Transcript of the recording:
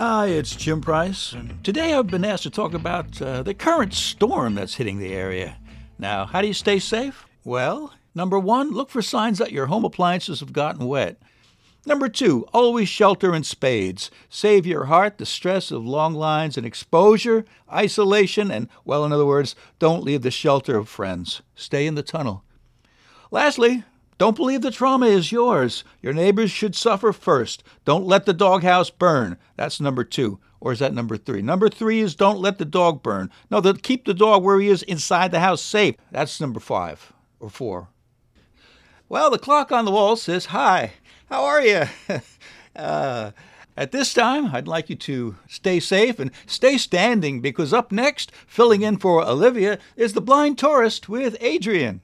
Hi, it's Jim Price. And today I've been asked to talk about uh, the current storm that's hitting the area. Now, how do you stay safe? Well, number one, look for signs that your home appliances have gotten wet. Number two, always shelter in spades. Save your heart the stress of long lines and exposure, isolation, and, well, in other words, don't leave the shelter of friends. Stay in the tunnel. Lastly, don't believe the trauma is yours. Your neighbors should suffer first. Don't let the doghouse burn. That's number two. Or is that number three? Number three is don't let the dog burn. No, the, keep the dog where he is inside the house safe. That's number five or four. Well, the clock on the wall says, Hi, how are you? uh, at this time, I'd like you to stay safe and stay standing because up next, filling in for Olivia, is the blind tourist with Adrian.